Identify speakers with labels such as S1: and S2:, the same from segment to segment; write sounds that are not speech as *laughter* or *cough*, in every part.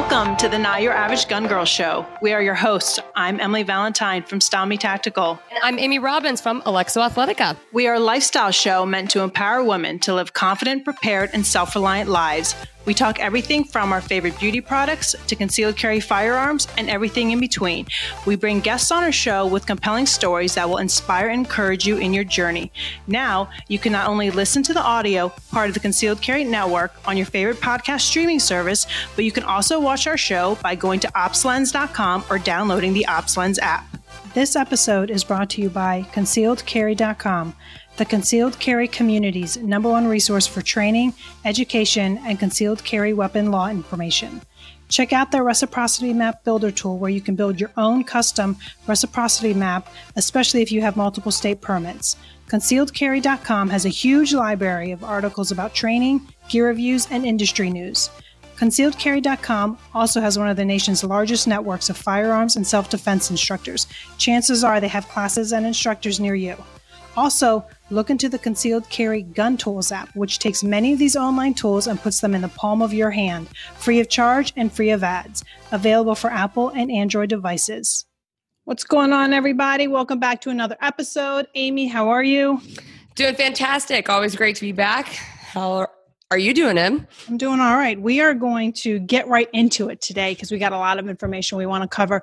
S1: Welcome to the Not Your Average Gun Girl Show. We are your hosts. I'm Emily Valentine from Stymie Tactical.
S2: And I'm Amy Robbins from Alexo Athletica.
S1: We are a lifestyle show meant to empower women to live confident, prepared, and self reliant lives we talk everything from our favorite beauty products to concealed carry firearms and everything in between. We bring guests on our show with compelling stories that will inspire and encourage you in your journey. Now, you can not only listen to the audio, part of the Concealed Carry Network, on your favorite podcast streaming service, but you can also watch our show by going to opslens.com or downloading the OpsLens app. This episode is brought to you by concealedcarry.com the concealed carry community's number one resource for training, education, and concealed carry weapon law information. Check out their Reciprocity Map Builder tool where you can build your own custom reciprocity map, especially if you have multiple state permits. ConcealedCarry.com has a huge library of articles about training, gear reviews, and industry news. ConcealedCarry.com also has one of the nation's largest networks of firearms and self defense instructors. Chances are they have classes and instructors near you. Also, look into the Concealed Carry Gun Tools app, which takes many of these online tools and puts them in the palm of your hand, free of charge and free of ads. Available for Apple and Android devices. What's going on, everybody? Welcome back to another episode. Amy, how are you?
S2: Doing fantastic. Always great to be back. How are you doing, Em?
S1: I'm doing all right. We are going to get right into it today because we got a lot of information we want to cover.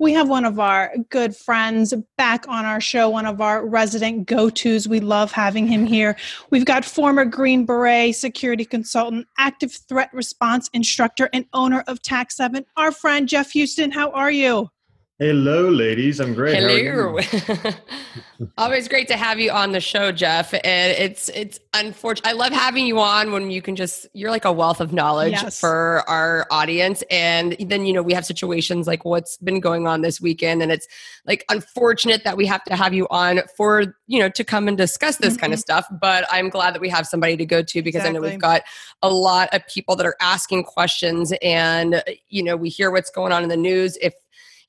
S1: We have one of our good friends back on our show, one of our resident go tos. We love having him here. We've got former Green Beret security consultant, active threat response instructor, and owner of Tac 7, our friend Jeff Houston. How are you?
S3: Hello, ladies. I'm great.
S2: Hello. *laughs* Always great to have you on the show, Jeff. And it's it's unfortunate. I love having you on when you can just you're like a wealth of knowledge yes. for our audience. And then you know we have situations like what's been going on this weekend, and it's like unfortunate that we have to have you on for you know to come and discuss this mm-hmm. kind of mm-hmm. stuff. But I'm glad that we have somebody to go to because exactly. I know we've got a lot of people that are asking questions, and you know we hear what's going on in the news. If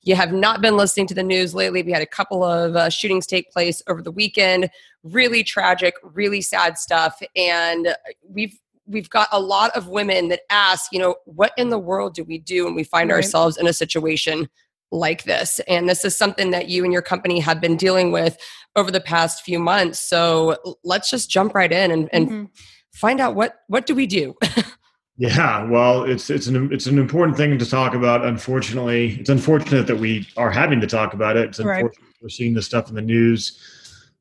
S2: you have not been listening to the news lately, we had a couple of uh, shootings take place over the weekend. Really tragic, really sad stuff, and we've we've got a lot of women that ask, you know, what in the world do we do when we find right. ourselves in a situation like this? And this is something that you and your company have been dealing with over the past few months. So let's just jump right in and, and mm-hmm. find out what what do we do. *laughs*
S3: Yeah, well, it's it's an it's an important thing to talk about. Unfortunately, it's unfortunate that we are having to talk about it. It's unfortunate right. we're seeing this stuff in the news,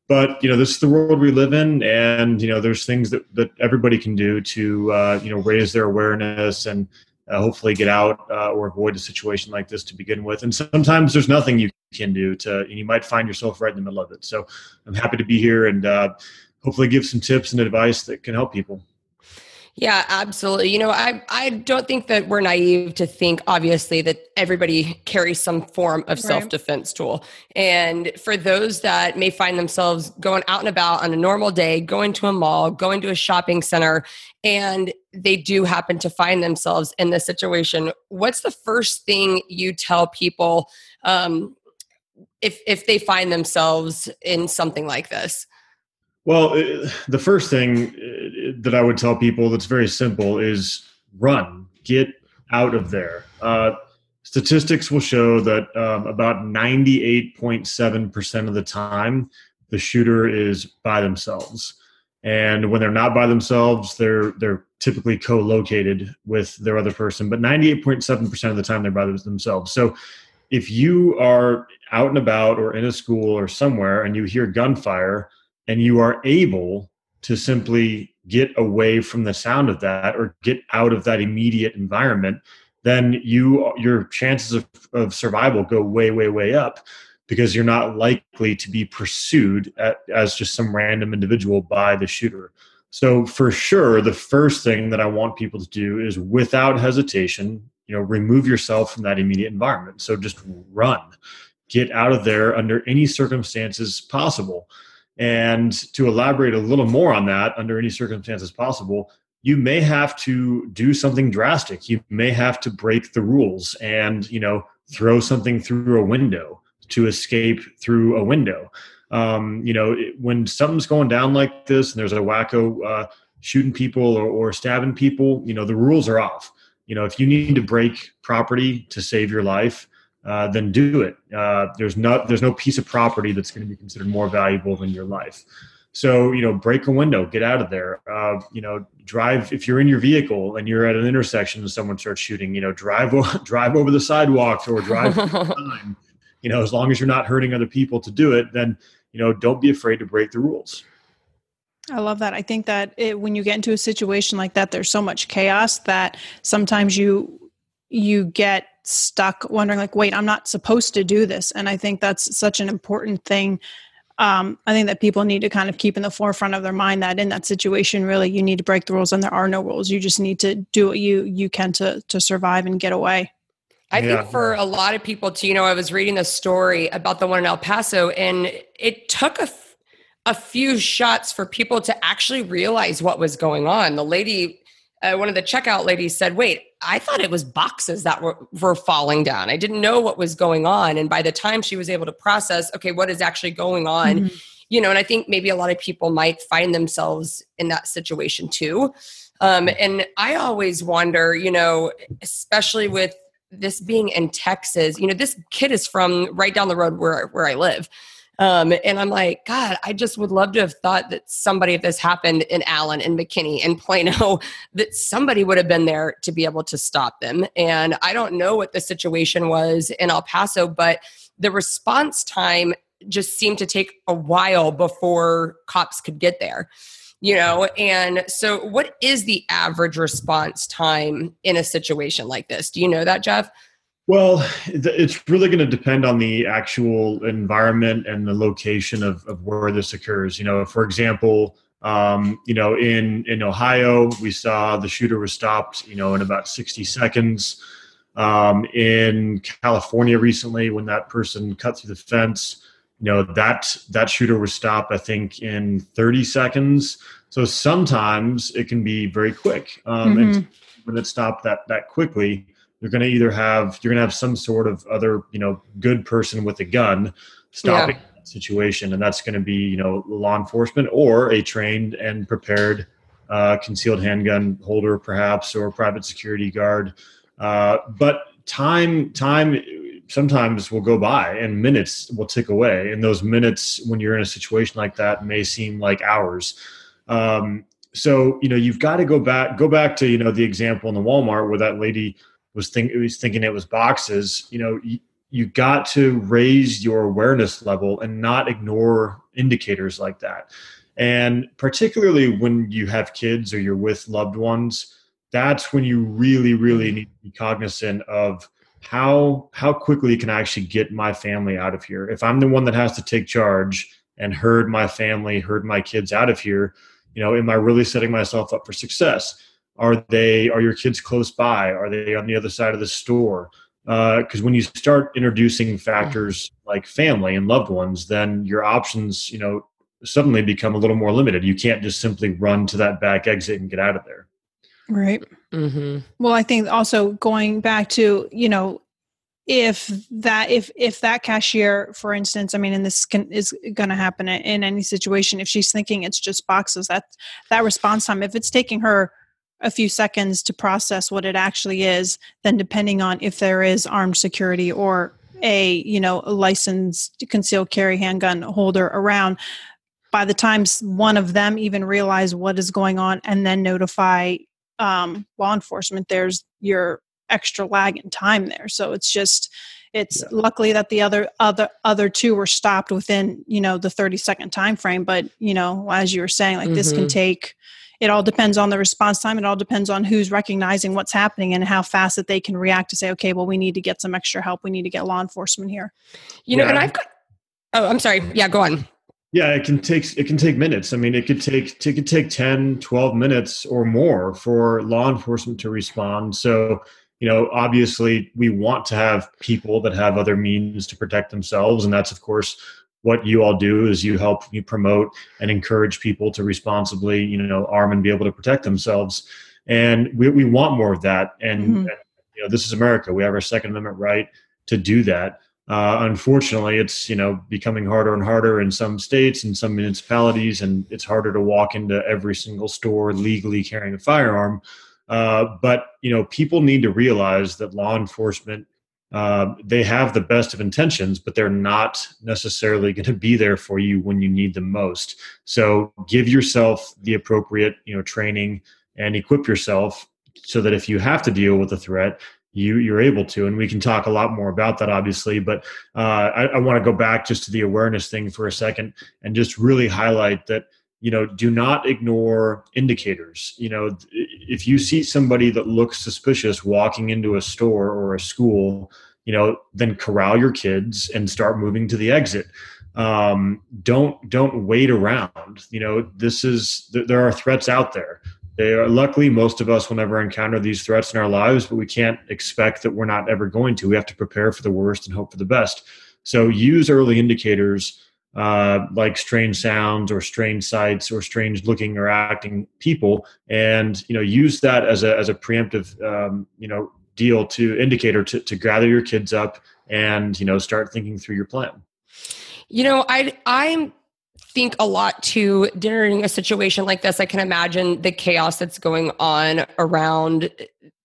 S3: but you know this is the world we live in, and you know there's things that that everybody can do to uh, you know raise their awareness and uh, hopefully get out uh, or avoid a situation like this to begin with. And sometimes there's nothing you can do to, and you might find yourself right in the middle of it. So I'm happy to be here and uh, hopefully give some tips and advice that can help people.
S2: Yeah, absolutely. You know, I I don't think that we're naive to think obviously that everybody carries some form of self-defense tool. And for those that may find themselves going out and about on a normal day, going to a mall, going to a shopping center, and they do happen to find themselves in this situation, what's the first thing you tell people um, if if they find themselves in something like this?
S3: Well, the first thing uh, that I would tell people that's very simple is run, get out of there. Uh, statistics will show that um, about 98.7% of the time, the shooter is by themselves. And when they're not by themselves, they're they're typically co-located with their other person. But 98.7% of the time, they're by themselves. So if you are out and about or in a school or somewhere and you hear gunfire, and you are able to simply get away from the sound of that or get out of that immediate environment then you your chances of, of survival go way way way up because you're not likely to be pursued at, as just some random individual by the shooter. So for sure the first thing that i want people to do is without hesitation you know remove yourself from that immediate environment. So just run. Get out of there under any circumstances possible and to elaborate a little more on that, under any circumstances possible, you may have to do something drastic. You may have to break the rules and, you know, throw something through a window to escape through a window. Um, you know, when something's going down like this and there's a wacko uh, shooting people or, or stabbing people, you know, the rules are off. you know if you need to break property to save your life uh, then do it. Uh, there's not there's no piece of property that's going to be considered more valuable than your life. So you know break a window get out of there. Uh, you know drive if you're in your vehicle and you're at an intersection and someone starts shooting you know drive *laughs* drive over the sidewalk or drive *laughs* you know as long as you're not hurting other people to do it then you know don't be afraid to break the rules.
S1: I love that. I think that it, when you get into a situation like that, there's so much chaos that sometimes you you get stuck wondering like, wait, I'm not supposed to do this. And I think that's such an important thing. Um, I think that people need to kind of keep in the forefront of their mind that in that situation, really, you need to break the rules, and there are no rules. You just need to do what you you can to to survive and get away.
S2: I yeah. think for a lot of people, too, you know, I was reading a story about the one in El Paso, and it took a a few shots for people to actually realize what was going on. The lady, uh, one of the checkout ladies said, Wait, I thought it was boxes that were, were falling down. I didn't know what was going on. And by the time she was able to process, okay, what is actually going on? Mm-hmm. You know, and I think maybe a lot of people might find themselves in that situation too. Um, and I always wonder, you know, especially with this being in Texas, you know, this kid is from right down the road where, where I live. Um, and I'm like, God, I just would love to have thought that somebody, if this happened in Allen, and McKinney, and Plano, *laughs* that somebody would have been there to be able to stop them. And I don't know what the situation was in El Paso, but the response time just seemed to take a while before cops could get there you know? And so what is the average response time in a situation like this? Do you know that jeff
S3: well, it's really going to depend on the actual environment and the location of, of where this occurs. You know, for example, um, you know, in in Ohio, we saw the shooter was stopped, you know, in about 60 seconds. Um, in California recently, when that person cut through the fence, you know that that shooter was stopped, I think, in 30 seconds. So sometimes it can be very quick, um, mm-hmm. and when it stopped that that quickly you're going to either have you're going to have some sort of other you know good person with a gun stopping yeah. that situation and that's going to be you know law enforcement or a trained and prepared uh, concealed handgun holder perhaps or private security guard uh, but time time sometimes will go by and minutes will tick away and those minutes when you're in a situation like that may seem like hours um, so you know you've got to go back go back to you know the example in the walmart where that lady was think was thinking it was boxes you know you, you got to raise your awareness level and not ignore indicators like that. And particularly when you have kids or you're with loved ones that's when you really really need to be cognizant of how how quickly can i actually get my family out of here. If i'm the one that has to take charge and herd my family herd my kids out of here you know am i really setting myself up for success are they are your kids close by? Are they on the other side of the store? Because uh, when you start introducing factors like family and loved ones, then your options, you know, suddenly become a little more limited. You can't just simply run to that back exit and get out of there.
S1: Right. Mm-hmm. Well, I think also going back to you know if that if if that cashier for instance i mean and this can is going to happen in any situation if she's thinking it's just boxes that that response time if it's taking her a few seconds to process what it actually is then depending on if there is armed security or a you know a licensed concealed carry handgun holder around by the time one of them even realize what is going on and then notify um, law enforcement there's your extra lag in time there so it's just it's yeah. luckily that the other other other two were stopped within you know the 30 second time frame but you know as you were saying like mm-hmm. this can mm-hmm. take it all depends on the response time. It all depends on who's recognizing what's happening and how fast that they can react to say, okay, well, we need to get some extra help. We need to get law enforcement here.
S2: You know, yeah. and I've got, oh, I'm sorry. Yeah, go on.
S3: Yeah, it can take it can take minutes. I mean, it could take it could take 10, 12 minutes or more for law enforcement to respond. So, you know, obviously we want to have people that have other means to protect themselves and that's of course what you all do is you help you promote and encourage people to responsibly you know arm and be able to protect themselves. And we, we want more of that. And, mm-hmm. you know this is america. We have our second amendment right to do that. Uh, unfortunately it's you know becoming harder and harder in some states and some municipalities and it's harder to walk into every single store legally carrying a firearm. Uh, but you know, people need to realize that law enforcement uh, they have the best of intentions, but they're not necessarily going to be there for you when you need them most. So give yourself the appropriate you know training and equip yourself so that if you have to deal with a threat, you you're able to and we can talk a lot more about that obviously but uh, i, I want to go back just to the awareness thing for a second and just really highlight that you know do not ignore indicators you know if you see somebody that looks suspicious walking into a store or a school you know then corral your kids and start moving to the exit um, don't don't wait around you know this is there are threats out there they are luckily most of us will never encounter these threats in our lives, but we can't expect that we're not ever going to. We have to prepare for the worst and hope for the best. So use early indicators uh, like strange sounds or strange sights or strange looking or acting people, and you know use that as a as a preemptive um, you know deal to indicator to, to gather your kids up and you know start thinking through your plan.
S2: You know, I I'm think a lot to during a situation like this. I can imagine the chaos that's going on around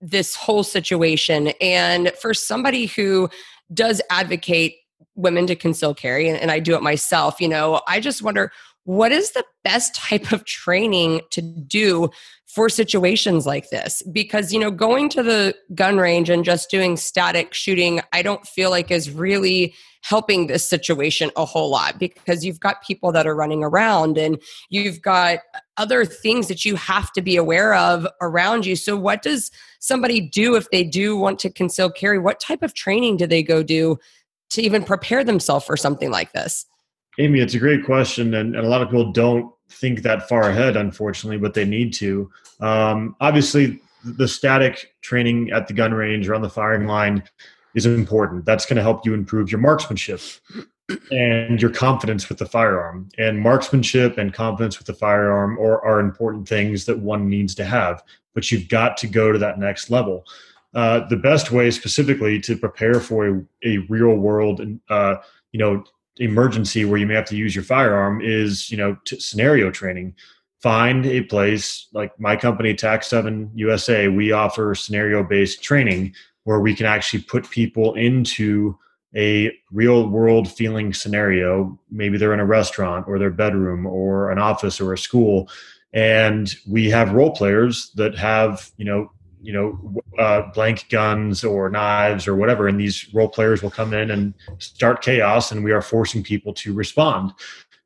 S2: this whole situation. And for somebody who does advocate women to conceal carry, and, and I do it myself, you know, I just wonder what is the best type of training to do for situations like this? Because you know going to the gun range and just doing static shooting i don't feel like is really helping this situation a whole lot because you've got people that are running around and you've got other things that you have to be aware of around you. So what does somebody do if they do want to conceal carry? What type of training do they go do to even prepare themselves for something like this
S3: amy it's a great question and, and a lot of people don't think that far ahead, unfortunately, but they need to. Um, obviously, the static training at the gun range or on the firing line is important. That's going to help you improve your marksmanship and your confidence with the firearm. And marksmanship and confidence with the firearm are, are important things that one needs to have. But you've got to go to that next level. Uh, the best way, specifically, to prepare for a, a real world, uh, you know, emergency where you may have to use your firearm is you know t- scenario training. Find a place like my company Tac 7 usa we offer scenario based training where we can actually put people into a real world feeling scenario. Maybe they're in a restaurant or their bedroom or an office or a school and we have role players that have you know you know uh, blank guns or knives or whatever and these role players will come in and start chaos and we are forcing people to respond.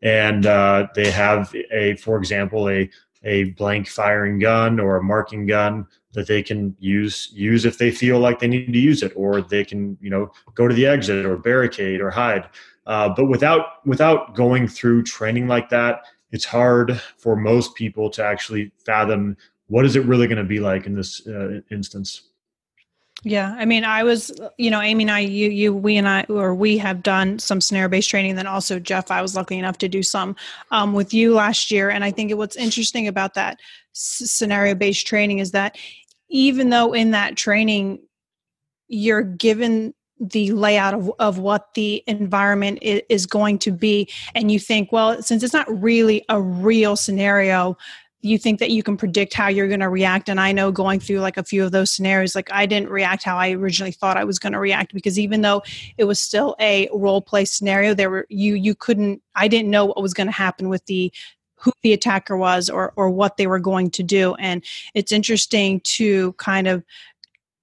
S3: And uh, they have a for example a a blank firing gun or a marking gun that they can use use if they feel like they need to use it or they can you know go to the exit or barricade or hide. Uh, but without without going through training like that it's hard for most people to actually fathom what is it really going to be like in this uh, instance?
S1: Yeah, I mean, I was, you know, Amy and I, you, you, we and I, or we have done some scenario-based training. Then also, Jeff, I was lucky enough to do some um, with you last year. And I think what's interesting about that s- scenario-based training is that even though in that training you're given the layout of, of what the environment is going to be, and you think, well, since it's not really a real scenario, you think that you can predict how you're going to react and i know going through like a few of those scenarios like i didn't react how i originally thought i was going to react because even though it was still a role play scenario there were you you couldn't i didn't know what was going to happen with the who the attacker was or or what they were going to do. And it's interesting to kind of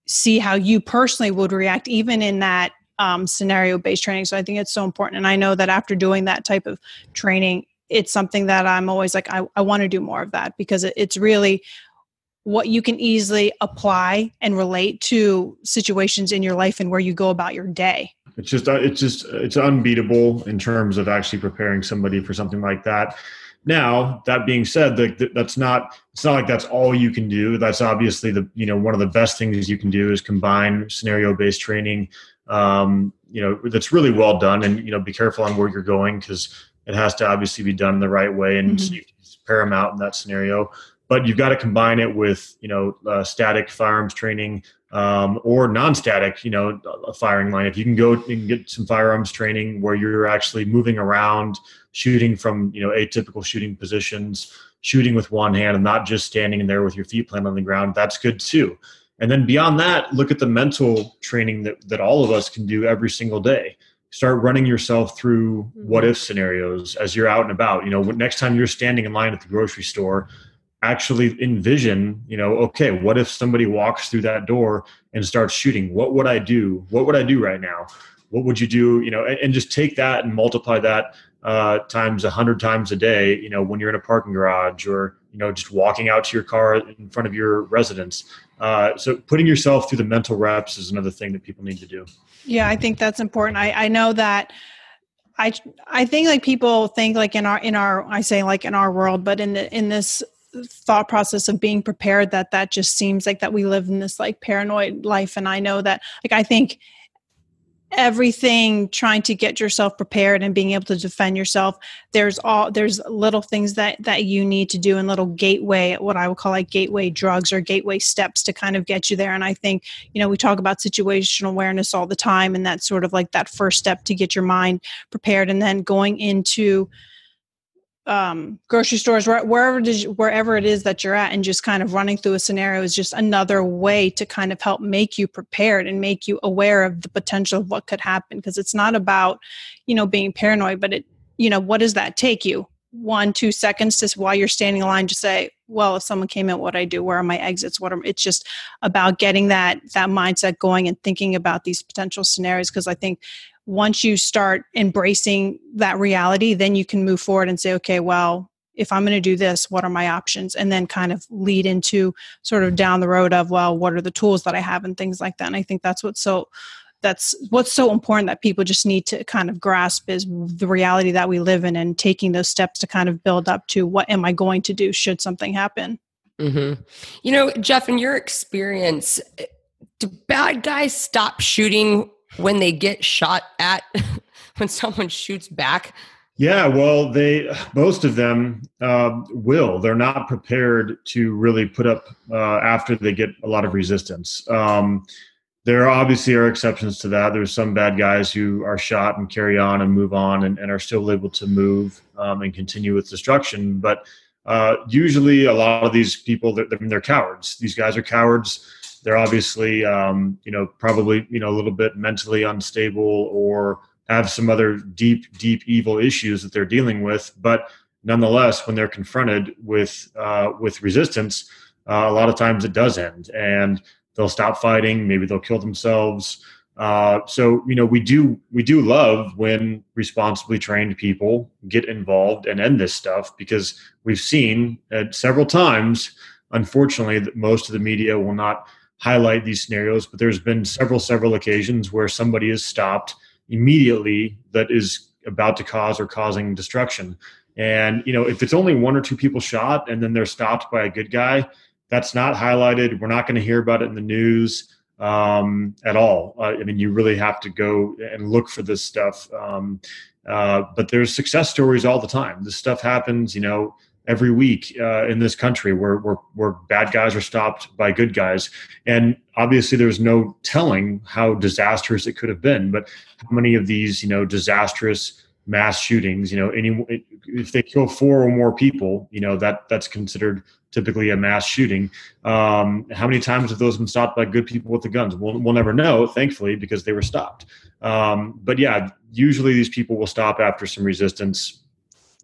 S1: see how you personally would react even in that um, scenario based training. So i think it's so important and i know that after doing that type of training it's something that I'm always like, I, I want to do more of that because it, it's really what you can easily apply and relate to situations in your life and where you go about your day.
S3: It's just, uh, it's just, it's unbeatable in terms of actually preparing somebody for something like that. Now, that being said, that that's not it's not like that's all you can do. That's obviously the you know one of the best things you can do is combine scenario based training. Um, you know that's really well done, and you know be careful on where you're going because it has to obviously be done the right way and mm-hmm. safety is paramount in that scenario. But you've got to combine it with you know uh, static firearms training um, or non-static you know a firing line. If you can go and get some firearms training where you're actually moving around shooting from you know atypical shooting positions shooting with one hand and not just standing there with your feet planted on the ground that's good too. And then beyond that look at the mental training that, that all of us can do every single day start running yourself through what if scenarios as you're out and about. You know next time you're standing in line at the grocery store actually envision you know okay what if somebody walks through that door and starts shooting? What would i do? What would i do right now? What would you do? You know and, and just take that and multiply that uh, times a hundred times a day you know when you're in a parking garage or you know just walking out to your car in front of your residence. Uh, so putting yourself through the mental reps is another thing that people need to do.
S1: Yeah i think that's important. I, I know that I I think like people think like in our in our I say like in our world, but in the in this thought process of being prepared that that just seems like that we live in this like paranoid life. And i know that like i think everything trying to get yourself prepared and being able to defend yourself. There's all there's little things that that you need to do and little gateway what i would call like gateway drugs or gateway steps to kind of get you there. And i think you know we talk about situational awareness all the time and that's sort of like that first step to get your mind prepared and then going into um, grocery stores, wherever it is, wherever it is that you're at, and just kind of running through a scenario is just another way to kind of help make you prepared and make you aware of the potential of what could happen. Because it's not about, you know, being paranoid, but it, you know, what does that take you? One, two seconds just while you're standing in line to say, well, if someone came in, what I do? Where are my exits? What are? It's just about getting that that mindset going and thinking about these potential scenarios. Because I think once you start embracing that reality, then you can move forward and say, okay, well, if I'm going to do this, what are my options? And then kind of lead into sort of down the road of, well, what are the tools that I have and things like that. And I think that's what's so that's what's so important that people just need to kind of grasp is the reality that we live in and taking those steps to kind of build up to what am I going to do should something happen.
S2: Mm-hmm. You know, Jeff, in your experience, do bad guys stop shooting when they get shot at *laughs* when someone shoots back?
S3: Yeah, well, they most of them uh, will. They're not prepared to really put up uh, after they get a lot of resistance. Um, there obviously are exceptions to that. There's some bad guys who are shot and carry on and move on and, and are still able to move um, and continue with destruction. But uh, usually, a lot of these people, they're, they're cowards. These guys are cowards they're obviously um, you know probably you know a little bit mentally unstable or have some other deep deep evil issues that they're dealing with. But nonetheless when they're confronted with uh, with resistance uh, a lot of times it does end and they'll stop fighting. Maybe they'll kill themselves. Uh, so you know we do we do love when responsibly trained people get involved and end this stuff because we've seen at several times unfortunately that most of the media will not highlight these scenarios, but there's been several, several occasions where somebody is stopped immediately that is about to cause or causing destruction. And, you know, if it's only one or two people shot and then they're stopped by a good guy, that's not highlighted. We're not going to hear about it in the news um, at all. Uh, I mean, you really have to go and look for this stuff. Um, uh, but there's success stories all the time. This stuff happens, you know, every week uh, in this country where, where, where bad guys are stopped by good guys. And obviously, there's no telling how disastrous it could have been. But how many of these, you know, disastrous mass shootings, you know, any if they kill four or more people, you know, that that's considered typically a mass shooting. Um, how many times have those been stopped by good people with the guns? We'll, we'll never know, thankfully, because they were stopped. Um, but yeah, usually these people will stop after some resistance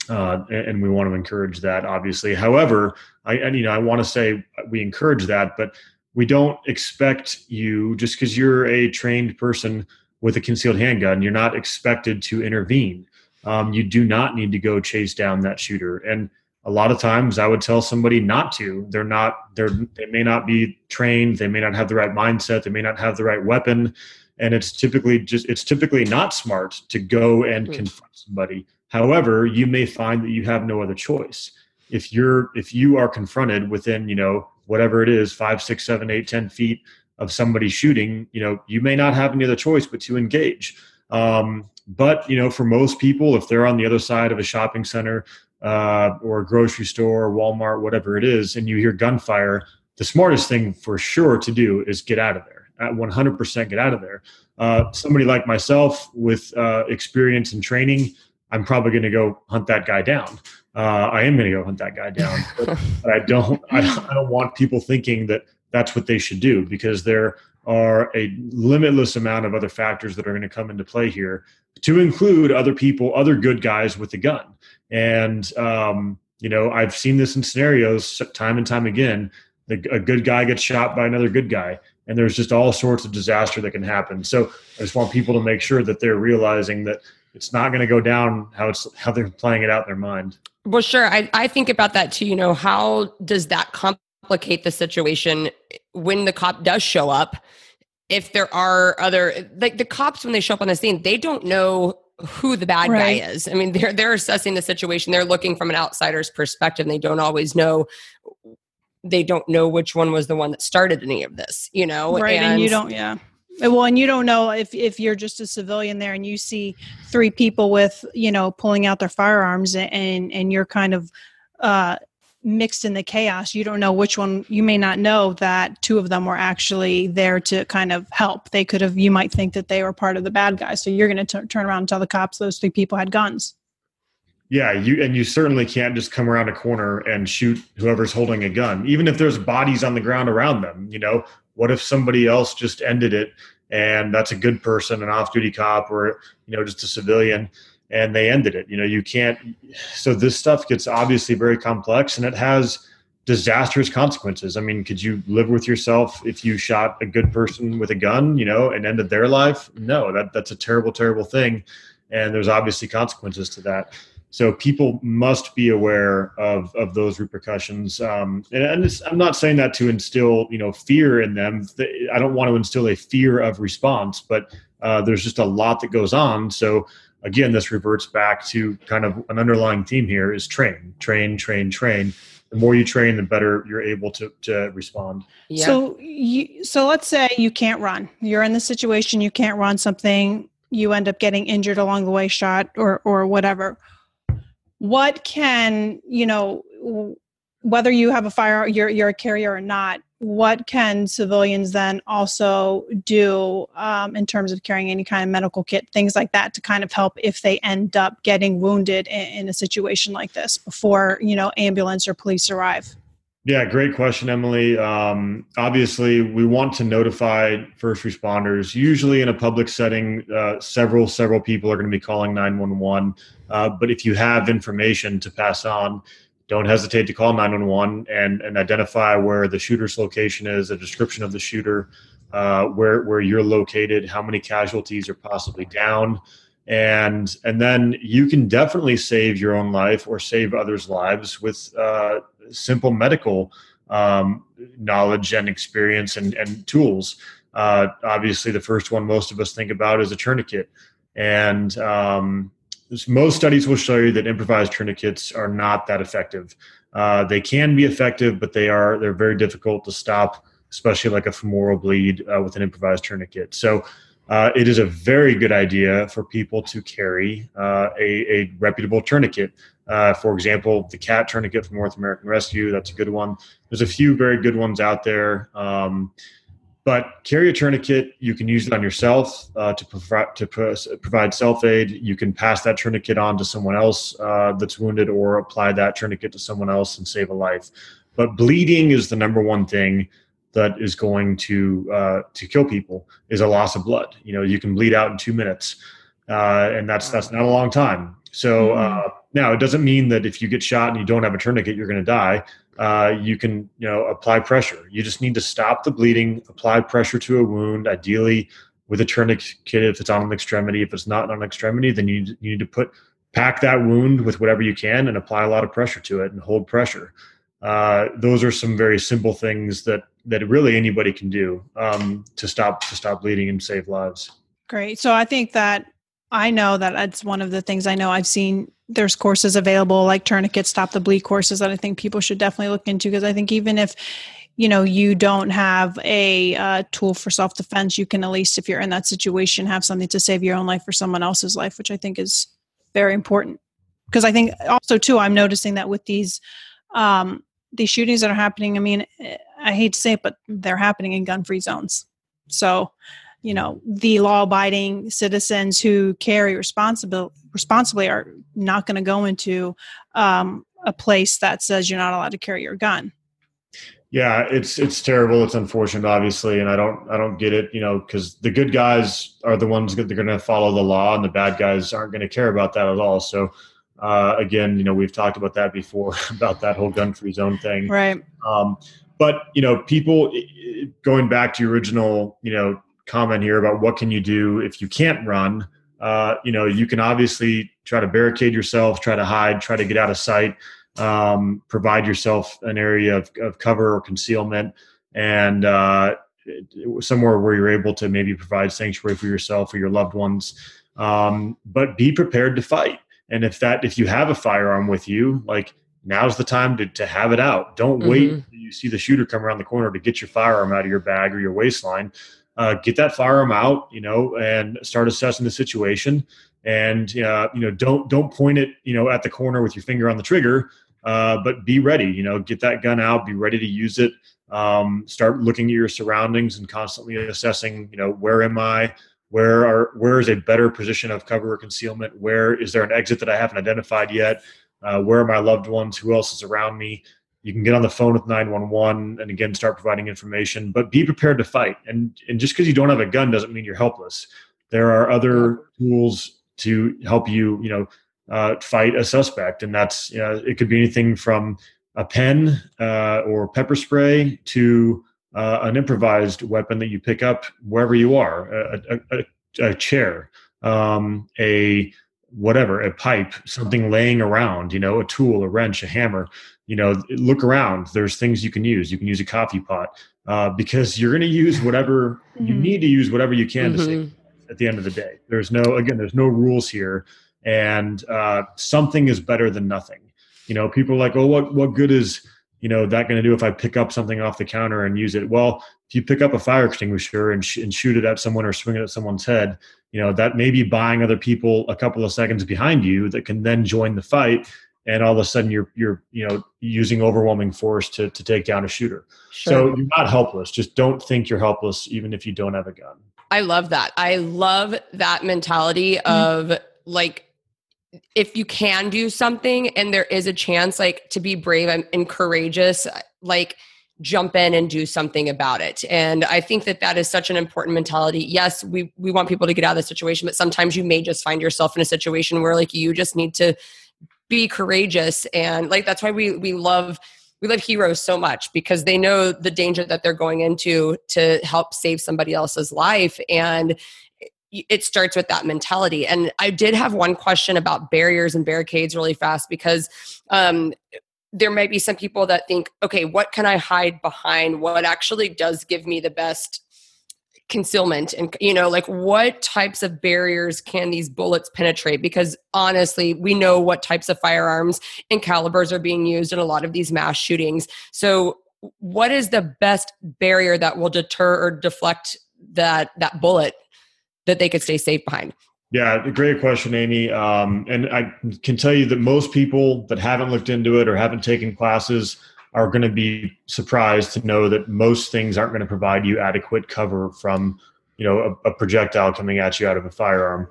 S3: uh, and we want to encourage that obviously. However i and, you know i want to say we encourage that but we don't expect you just because you're a trained person with a concealed handgun you're not expected to intervene. Um, you do not need to go chase down that shooter. And a lot of times i would tell somebody not to. They're not they're they may not be trained they may not have the right mindset they may not have the right weapon and it's typically just it's typically not smart to go and mm. confront somebody However, you may find that you have no other choice. If you're if you are confronted within, you know, whatever it is, five, six, seven, eight, ten feet of somebody shooting, you know, you may not have any other choice but to engage. Um, but you know, for most people, if they're on the other side of a shopping center uh, or a grocery store, or Walmart, whatever it is, and you hear gunfire, the smartest thing for sure to do is get out of there. At 100% get out of there. Uh, somebody like myself with uh, experience and training, I'm probably going to go hunt that guy down. Uh, I am going to go hunt that guy down, but, *laughs* but I don't. I, I don't want people thinking that that's what they should do because there are a limitless amount of other factors that are going to come into play here to include other people other good guys with a gun and um, you know i've seen this in scenarios time and time again the, a good guy gets shot by another good guy and there's just all sorts of disaster that can happen so i just want people to make sure that they're realizing that it's not going to go down how it's how they're playing it out in their mind.
S2: Well sure i, I think about that too you know how does that complicate the situation when the cop does show up? If there are other like the cops when they show up on the scene they don't know who the bad right. guy is. I mean they're they're assessing the situation they're looking from an outsider's perspective and they don't always know they don't know which one was the one that started any of this you know
S1: right and, and you don't yeah well and you don't know if if you're just a civilian there and you see three people with you know pulling out their firearms and and you're kind of uh mixed in the chaos you don't know which one you may not know that two of them were actually there to kind of help. They could have you might think that they were part of the bad guys. So you're going to turn around and tell the cops those three people had guns.
S3: Yeah you and you certainly can't just come around a corner and shoot whoever's holding a gun even if there's bodies on the ground around them you know what if somebody else just ended it and that's a good person an off-duty cop or you know just a civilian and they ended it. You know, you can't. So this stuff gets obviously very complex, and it has disastrous consequences. I mean, could you live with yourself if you shot a good person with a gun, you know, and ended their life? No, that that's a terrible, terrible thing, and there's obviously consequences to that. So people must be aware of of those repercussions. Um, and, and I'm not saying that to instill, you know, fear in them. I don't want to instill a fear of response, but uh, there's just a lot that goes on. So again, this reverts back to kind of an underlying theme here is train, train, train, train. The more you train, the better you're able to, to respond.
S1: Yeah. So, you, so let's say you can't run. You're in the situation you can't run something. You end up getting injured along the way, shot or or whatever. What can you know? Whether you have a fire, you're you're a carrier or not what can civilians then also do um, in terms of carrying any kind of medical kit, things like that, to kind of help if they end up getting wounded in, in a situation like this before you know ambulance or police arrive?
S3: Yeah, great question, Emily. Um, obviously, we want to notify first responders. Usually, in a public setting, uh, several several people are going to be calling nine one one. Uh, but if you have information to pass on, don't hesitate to call 911 and, and identify where the shooter's location is, a description of the shooter, uh, where where you're located, how many casualties are possibly down, and and then you can definitely save your own life or save others' lives with uh, simple medical um, knowledge and experience and, and tools. Uh, obviously, the first one most of us think about is a tourniquet, and um, most studies will show you that improvised tourniquets are not that effective. Uh, they can be effective, but they are they're very difficult to stop, especially like a femoral bleed uh, with an improvised tourniquet. So. Uh, it is a very good idea for people to carry uh, a, a, reputable tourniquet. Uh, for example, the CAT tourniquet from North American Rescue, that's a good one. There's a few very good ones out there. Um, but carry a tourniquet. You can use it on yourself uh, to, provide, to provide self aid. You can pass that tourniquet on to someone else uh, that's wounded, or apply that tourniquet to someone else and save a life. But bleeding is the number one thing that is going to uh, to kill people is a loss of blood. You know, you can bleed out in two minutes, uh, and that's that's not a long time. So mm-hmm. now it doesn't mean that if you get shot and you don't have a tourniquet, you're going to die uh, you can you know apply pressure. You just need to stop the bleeding, apply pressure to a wound, ideally with a tourniquet if it's on an extremity. If it's not on an extremity, then you, you need to put pack that wound with whatever you can and apply a lot of pressure to it and hold pressure. Uh, those are some very simple things that that really anybody can do um, to stop to stop bleeding and save lives.
S1: Great. So I think that I know that that's one of the things I know I've seen there's courses available like tourniquet stop the bleed courses that I think people should definitely look into because I think even if you know you don't have a uh, tool for self defense, you can at least if you're in that situation have something to save your own life or someone else's life, which I think is very important. because I think also too I'm noticing that with these um, these shootings that are happening. I mean, I hate to say it, but they're happening in gun free zones. So, you know, the law abiding citizens who carry responsible responsibly are not going to go into um, a place that says you're not allowed to carry your gun.
S3: Yeah, it's it's terrible. It's unfortunate, obviously, and I don't I don't get it. You know, because the good guys are the ones that they're going to follow the law, and the bad guys aren't going to care about that at all. So, uh, again, you know, we've talked about that before *laughs* about that whole gun-free zone thing,
S1: right? Um,
S3: but you know, people going back to your original, you know, comment here about what can you do if you can't run. Uh, you know, you can obviously try to barricade yourself, try to hide, try to get out of sight um, provide yourself an area of, of cover or concealment and uh, somewhere where you're able to maybe provide sanctuary for yourself or your loved ones um, but be prepared to fight and if that if you have a firearm with you like now's the time to, to have it out don't mm-hmm. wait you see the shooter come around the corner to get your firearm out of your bag or your waistline uh, get that firearm out you know and start assessing the situation and uh, you know don't don't point it you know at the corner with your finger on the trigger uh, but be ready. You know, get that gun out, be ready to use it. Um, start looking at your surroundings and constantly assessing. You know, where am I? Where are where is a better position of cover or concealment? Where is there an exit that I haven't identified yet? Uh, where are my loved ones? Who else is around me? You can get on the phone with 911 and again start providing information, but be prepared to fight. And and just because you don't have a gun doesn't mean you're helpless. There are other tools to help you, you know, uh, fight a suspect, and that's uh, it could be anything from a pen uh, or pepper spray to uh, an improvised weapon that you pick up wherever you are, a, a, a, a chair, um, a whatever, a pipe, something laying around, you know, a tool, a wrench, a hammer. You know, look around. There's things you can use. You can use a coffee pot uh, because you're going to use whatever mm-hmm. you need to use, whatever you can mm-hmm. to save. At the end of the day, there's no again, there's no rules here and uh, something is better than nothing. You know, people are like, oh, what what good is you know that going to do if I pick up something off the counter and use it? Well, if you pick up a fire extinguisher and, sh- and shoot it at someone or swing it at someone's head, you know that may be buying other people a couple of seconds behind you that can then join the fight and all of a sudden you're you're you know using overwhelming force to to take down a shooter. Sure. So you're not helpless. Just don't think you're helpless even if you don't have a gun.
S2: I love that. I love that mentality mm-hmm. of like if you can do something and there is a chance like to be brave and courageous like jump in and do something about it. And i think that that is such an important mentality. Yes we we want people to get out of the situation but sometimes you may just find yourself in a situation where like you just need to be courageous. And like that's why we we love we love heroes so much because they know the danger that they're going into to help save somebody else's life. And it starts with that mentality. And I did have one question about barriers and barricades really fast because um, there might be some people that think, okay, what can I hide behind? What actually does give me the best concealment? And, you know, like what types of barriers can these bullets penetrate? Because honestly, we know what types of firearms and calibers are being used in a lot of these mass shootings. So, what is the best barrier that will deter or deflect that that bullet that they could stay safe behind?
S3: Yeah, great question, Amy. Um, and I can tell you that most people that haven't looked into it or haven't taken classes are going to be surprised to know that most things aren't going to provide you adequate cover from, you know, a, a projectile coming at you out of a firearm.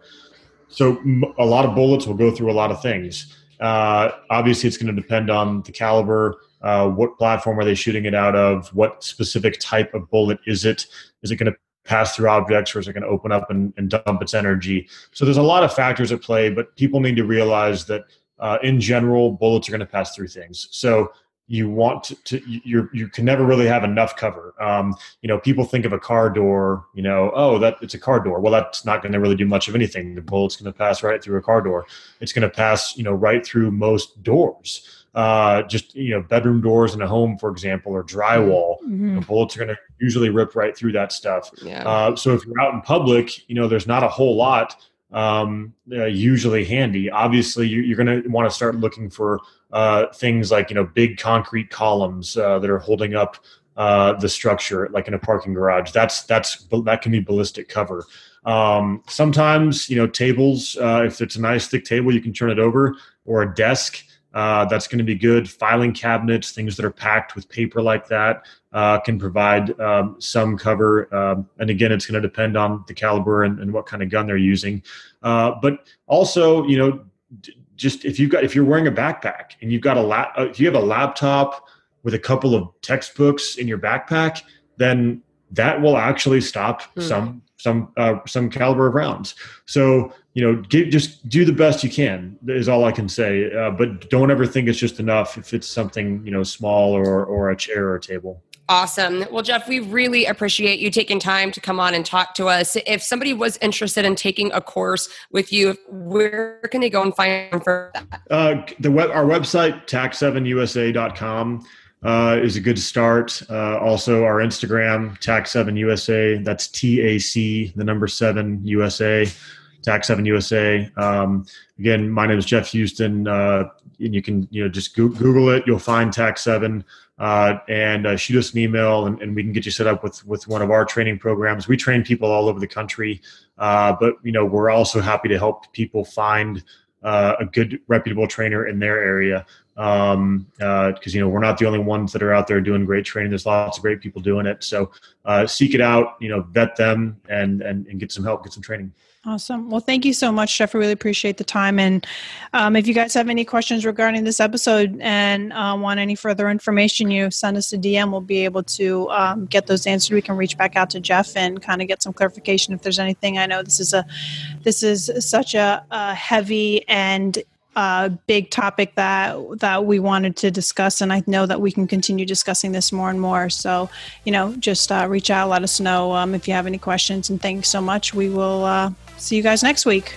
S3: So a lot of bullets will go through a lot of things. Uh, obviously, it's going to depend on the caliber. Uh, what platform are they shooting it out of? What specific type of bullet is it? Is it going to pass through objects or is it going to open up and, and, dump its energy. So there's a lot of factors at play but people need to realize that uh, in general bullets are going to pass through things. So you want to, to you you can never really have enough cover um, you know people think of a car door you know oh that it's a car door well that's not going to really do much of anything the bullet's going to pass right through a car door it's going to pass you know right through most doors uh, just you know bedroom doors in a home, for example, or drywall. Mm-hmm. The bullets are going to usually rip right through that stuff. Yeah. Uh, so if you're out in public, you know there's not a whole lot um, uh, usually handy. Obviously, you, are going to want to start looking for uh, things like you know big concrete columns uh, that are holding up uh, the structure, like in a parking garage. That's that's that can be ballistic cover. Um, sometimes, you know, tables, uh, if it's a nice thick table, you can turn it over, or a desk. Uh, that's going to be good. Filing cabinets, things that are packed with paper like that, can provide um, some cover. Um, and again, it's going to depend on the caliber and, and, what kind of gun they're using. But also, you know, d- just if you've got if you're wearing a backpack and you've got a lap, uh, if you have a laptop with a couple of textbooks in your backpack, then that will actually stop mm. some some uh, some caliber of rounds. So you know, get, just do the best you can is all I can say. Uh, but don't ever think it's just enough if it's something you know small or or a chair or a table.
S2: Awesome. Well, Jeff, we really appreciate you taking time to come on and talk to us. If somebody was interested in taking a course with you, where can they go and find for that?
S3: Uh, the web, our website, tac7usa.com uh, is a good start. Uh, also, our Instagram, TAC7USA. That's T A C, the number seven USA, TAC7USA. Um, again, my name is Jeff Houston, uh, and you can you know just Google it. You'll find TAC7. Uh, and uh, shoot us an email, and, and, we can get you set up with with one of our training programs. We train people all over the country, uh, but you know we're also happy to help people find uh, a good reputable trainer in their area um uh, you know we're not the only ones that are out there doing great training. There's lots of great people doing it. So uh, seek it out you know vet them and, and and get some help get some training.
S1: Awesome. Well thank you so much jeff i really appreciate the time. And um, if you guys have any questions regarding this episode and uh, want any further information you send us a dm we'll be able to um, get those answered. We can reach back out to jeff and kind of get some clarification if there's anything. I know this is a this is such a, a heavy and uh, big topic that that we wanted to discuss, and I know that we can continue discussing this more and more. So, you know, just uh, reach out, let us know um, if you have any questions, and thanks so much. We will uh, see you guys next week.